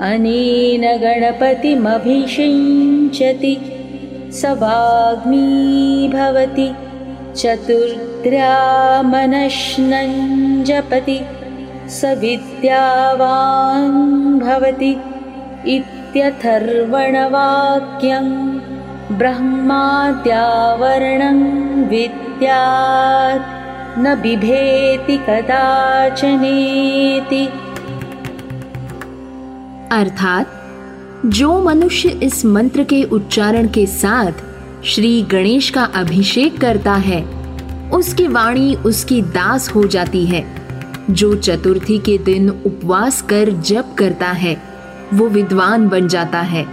अनेन गणपतिमभिषिञ्चति स वाग्मी भवति। चतुर्द्र्यामनश्नं जपति स विद्यावान् भवति इत्यथर्वणवाक्यं ब्रह्माद्यावरणं विद्यात्। न बिभेति कदाचनेति अर्थात, जो मनुष्य इस मंत्र के उच्चारण के साथ श्री गणेश का अभिषेक करता है, उसकी वाणी उसकी दास हो जाती है। जो चतुर्थी के दिन उपवास कर जप करता है, वो विद्वान बन जाता है।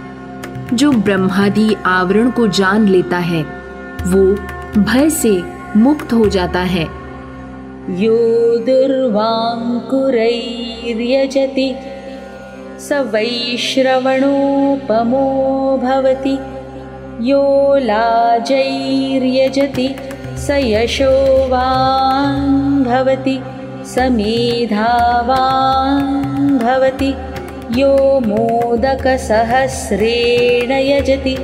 जो ब्रह्मादि आवरण को जान लेता है, वो भय से मुक्त हो जाता है। यो दुर्वाङ्कुरैर्यजति स वैश्रवणोपमो भवति। यो लाजैर्यजति। स यशोवान् भवति। स मेधावान् भवति। यो मोदकसहस्रेण यजति।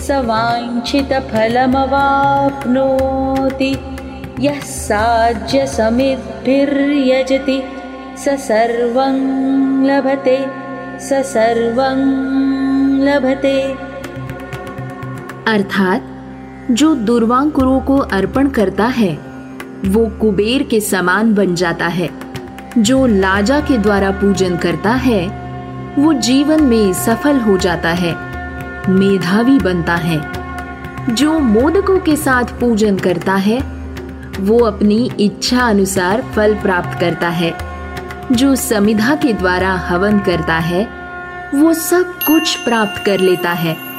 स वाञ्छितफलमवाप्नोति। यः साज्यसमिद्भिर्यजति स सर्वं लभते स सर्वं लभते। अर्थात, जो दुर्वांकुरों को अर्पण करता है, वो कुबेर के समान बन जाता है। जो लाजा के द्वारा पूजन करता है, वो जीवन में सफल हो जाता है, मेधावी बनता है। जो मोदकों के साथ पूजन करता है, वो अपनी इच्छा अनुसार फल प्राप्त करता है। जो समिधा के द्वारा हवन करता है वो सब कुछ प्राप्त कर लेता है।